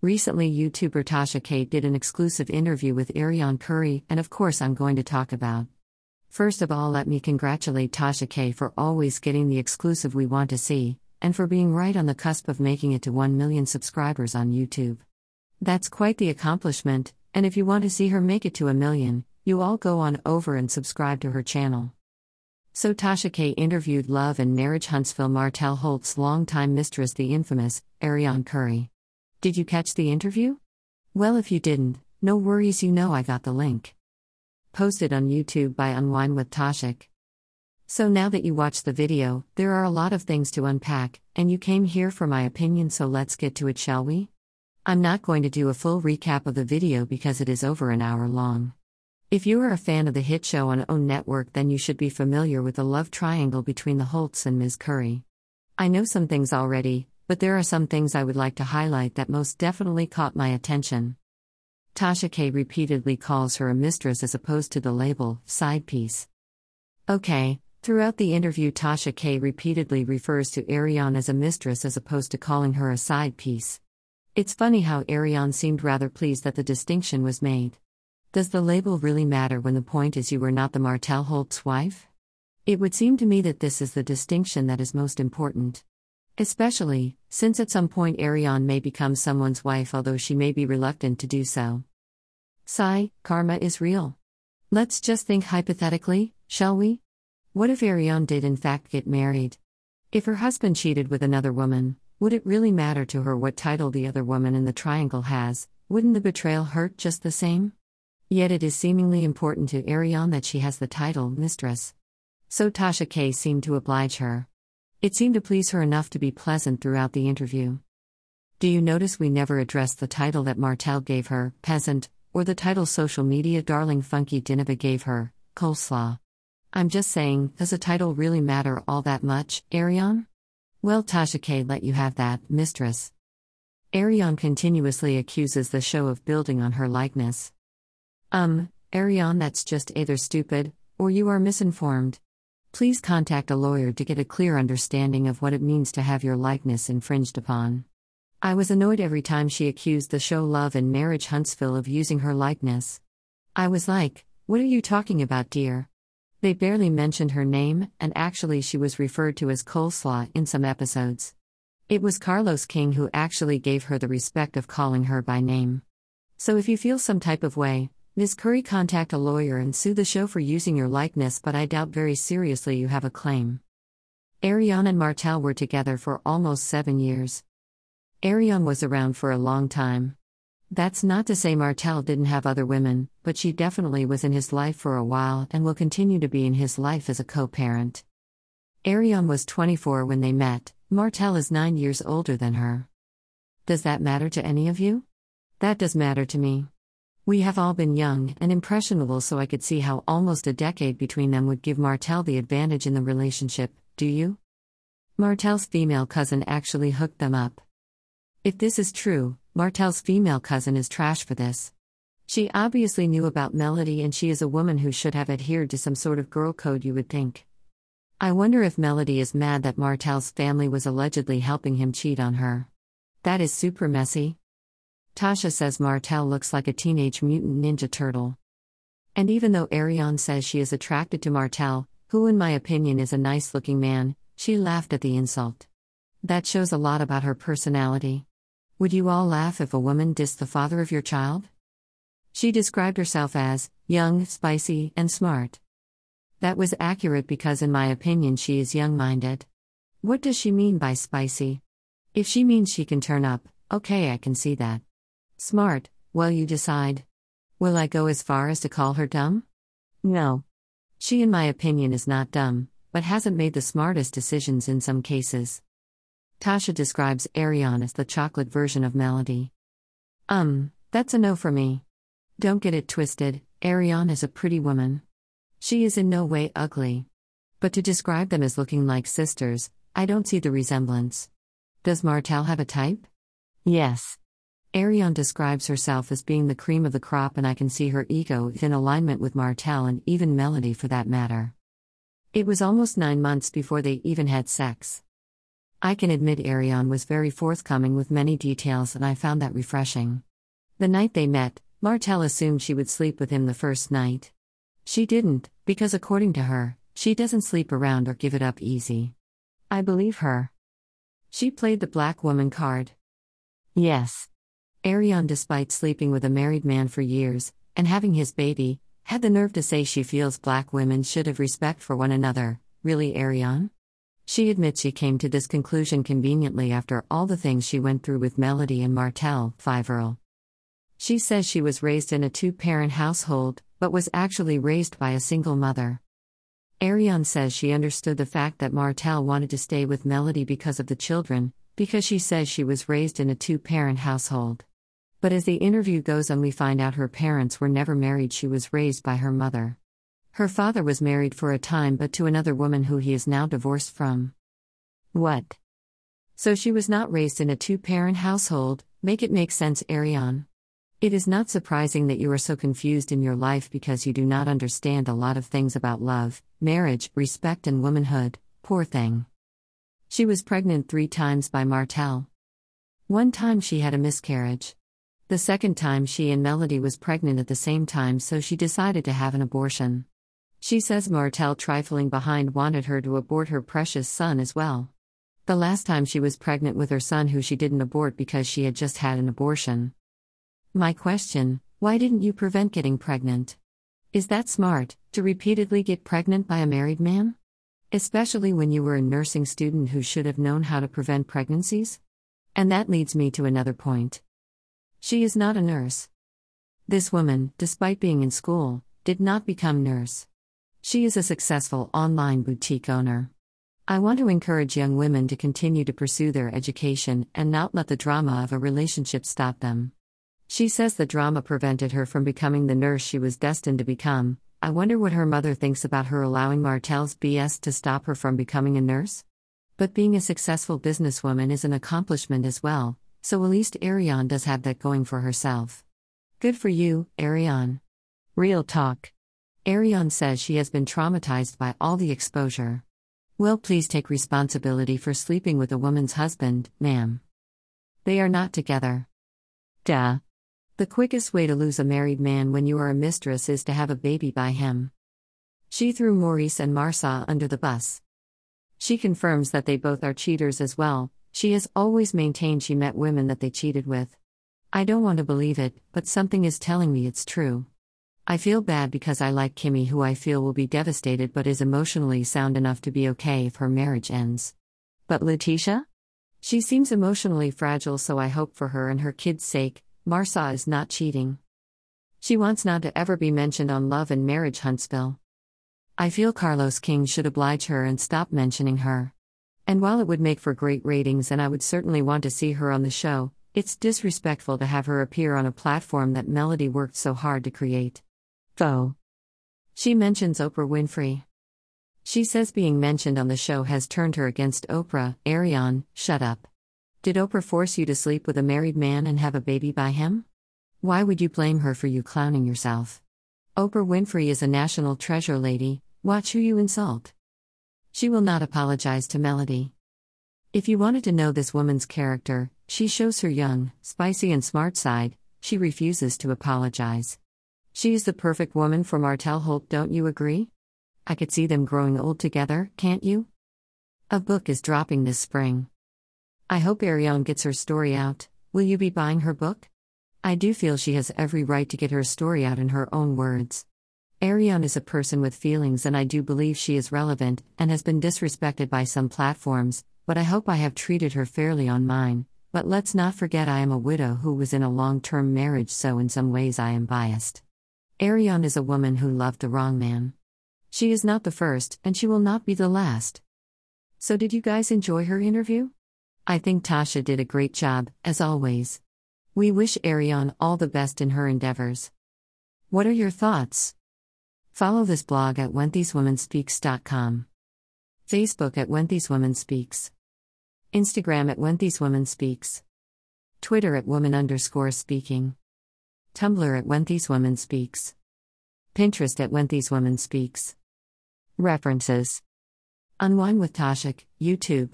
Recently, YouTuber Tasha K did an exclusive interview with Arionne Curry, and of course, I'm going to talk about. First of all, let me congratulate Tasha K for always getting the exclusive we want to see, and for being right on the cusp of making it to 1 million subscribers on YouTube. That's quite the accomplishment, and if you want to see her make it to a million, you all go on over and subscribe to her channel. So Tasha K interviewed Love and Marriage Huntsville Martell Holt's longtime mistress, the infamous Arionne Curry. Did you catch the interview? Well, if you didn't, no worries, you know I got the link. Posted on YouTube by Unwind with Tasha K. So now that you watched the video, there are a lot of things to unpack, and you came here for my opinion, so let's get to it, shall we? I'm not going to do a full recap of the video because it is over an hour long. If you are a fan of the hit show on OWN Network, then you should be familiar with the love triangle between the Holts and Ms. Curry. I know some things already, but there are some things I would like to highlight that most definitely caught my attention. Tasha K repeatedly calls her a mistress as opposed to the label, side piece. Okay, throughout the interview, Tasha K repeatedly refers to Arionne as a mistress as opposed to calling her a side piece. It's funny how Arionne seemed rather pleased that the distinction was made. Does the label really matter when the point is you were not the Martell Holt's wife? It would seem to me that this is the distinction that is most important. Especially, since at some point Arionne may become someone's wife, although she may be reluctant to do so. Sigh, karma is real. Let's just think hypothetically, shall we? What if Arionne did in fact get married? If her husband cheated with another woman, would it really matter to her what title the other woman in the triangle has? Wouldn't the betrayal hurt just the same? Yet it is seemingly important to Arionne that she has the title mistress. So Tasha K seemed to oblige her. It seemed to please her enough to be pleasant throughout the interview. Do you notice we never addressed the title that Martell gave her, peasant, or the title social media darling Funky Dineva gave her, coleslaw? I'm just saying, does a title really matter all that much, Arionne? Well, Tasha K let you have that, mistress. Arionne continuously accuses the show of building on her likeness. Um, Arionne, that's just either stupid, or you are misinformed. Please contact a lawyer to get a clear understanding of what it means to have your likeness infringed upon. I was annoyed every time she accused the show Love and Marriage Huntsville of using her likeness. I was like, What are you talking about, dear? They barely mentioned her name, and actually, she was referred to as coleslaw in some episodes. It was Carlos King who actually gave her the respect of calling her by name. So if you feel some type of way, Ms. Curry, contact a lawyer and sue the show for using your likeness, but I doubt very seriously you have a claim. Arionne and Martell were together for almost seven years. Arionne was around for a long time. That's not to say Martell didn't have other women, but she definitely was in his life for a while and will continue to be in his life as a co parent. Arionne was 24 when they met, Martell is 9 years older than her. Does that matter to any of you? That does matter to me. We have all been young and impressionable, so I could see how almost a decade between them would give Martell the advantage in the relationship, do you? Martell's female cousin actually hooked them up. If this is true, Martell's female cousin is trash for this. She obviously knew about Melody and she is a woman who should have adhered to some sort of girl code, you would think. I wonder if Melody is mad that Martell's family was allegedly helping him cheat on her. That is super messy. Tasha says Martell looks like a teenage mutant ninja turtle. And even though Arionne says she is attracted to Martell, who in my opinion is a nice looking man, she laughed at the insult. That shows a lot about her personality. Would you all laugh if a woman dissed the father of your child? She described herself as young, spicy, and smart. That was accurate because, in my opinion, she is young minded. What does she mean by spicy? If she means she can turn up, okay, I can see that. Smart, well, you decide. Will I go as far as to call her dumb? No. She, in my opinion, is not dumb, but hasn't made the smartest decisions in some cases. Tasha describes Arionne as the chocolate version of Melody. Um, that's a no for me. Don't get it twisted, Arionne is a pretty woman. She is in no way ugly. But to describe them as looking like sisters, I don't see the resemblance. Does Martell have a type? Yes. Arionne describes herself as being the cream of the crop, and I can see her ego is in alignment with Martell and even Melody for that matter. It was almost nine months before they even had sex. I can admit Arionne was very forthcoming with many details, and I found that refreshing. The night they met, Martell assumed she would sleep with him the first night. She didn't, because according to her, she doesn't sleep around or give it up easy. I believe her. She played the black woman card. Yes. Arionne, despite sleeping with a married man for years, and having his baby, had the nerve to say she feels black women should have respect for one another. Really, Arionne? She admits she came to this conclusion conveniently after all the things she went through with Melody and Martell, five. She says she was raised in a two parent household, but was actually raised by a single mother. Arionne says she understood the fact that Martell wanted to stay with Melody because of the children, because she says she was raised in a two parent household. But as the interview goes on, we find out her parents were never married, she was raised by her mother. Her father was married for a time but to another woman who he is now divorced from. What? So she was not raised in a two parent household, make it make sense, Arionne. It is not surprising that you are so confused in your life because you do not understand a lot of things about love, marriage, respect, and womanhood. Poor thing. She was pregnant three times by Martell. One time she had a miscarriage. The second time she and Melody was pregnant at the same time, so she decided to have an abortion. She says Martell, trifling behind, wanted her to abort her precious son as well. The last time she was pregnant with her son, who she didn't abort because she had just had an abortion. My question why didn't you prevent getting pregnant? Is that smart, to repeatedly get pregnant by a married man? Especially when you were a nursing student who should have known how to prevent pregnancies? And that leads me to another point. She is not a nurse. This woman, despite being in school, did not become nurse. She is a successful online boutique owner. I want to encourage young women to continue to pursue their education and not let the drama of a relationship stop them. She says the drama prevented her from becoming the nurse she was destined to become. I wonder what her mother thinks about her allowing Martell's BS to stop her from becoming a nurse? But being a successful businesswoman is an accomplishment as well, so at least Arionne does have that going for herself. Good for you, Arionne. Real talk. Arionne says she has been traumatized by all the exposure. Well, please take responsibility for sleeping with a woman's husband, ma'am. They are not together. Duh. The quickest way to lose a married man when you are a mistress is to have a baby by him. She threw Maurice and Marsau under the bus. She confirms that they both are cheaters as well. She has always maintained she met women that they cheated with. I don't want to believe it, but something is telling me it's true. I feel bad because I like Kimmy, who I feel will be devastated but is emotionally sound enough to be okay if her marriage ends. But LaTisha? She seems emotionally fragile, so I hope for her and her kids' sake, Marsau is not cheating. She wants not to ever be mentioned on Love and Marriage Huntsville. I feel Carlos King should oblige her and stop mentioning her. And while it would make for great ratings and I would certainly want to see her on the show, it's disrespectful to have her appear on a platform that Melody worked so hard to create. Though. She mentions Oprah Winfrey. She says being mentioned on the show has turned her against Oprah. Arionne, shut up. Did Oprah force you to sleep with a married man and have a baby by him? Why would you blame her for you clowning yourself? Oprah Winfrey is a national treasure lady, watch who you insult. She will not apologize to Melody. If you wanted to know this woman's character, she shows her young, spicy, and smart side, she refuses to apologize. She's the perfect woman for Martell Holt, don't you agree? I could see them growing old together, can't you? A book is dropping this spring. I hope Arionne gets her story out. Will you be buying her book? I do feel she has every right to get her story out in her own words. Arionne is a person with feelings, and I do believe she is relevant and has been disrespected by some platforms, but I hope I have treated her fairly on mine. But let's not forget I am a widow who was in a long term marriage, so in some ways I am biased. Arionne is a woman who loved the wrong man. She is not the first, and she will not be the last. So, did you guys enjoy her interview? I think Tasha did a great job, as always. We wish Arionne all the best in her endeavors. What are your thoughts? Follow this blog at WhenThisWomanSpeaks.com. Facebook at When. Instagram at When. Twitter at Woman underscore speaking. Tumblr at When. Pinterest at When. References Unwind with Tasha K, YouTube.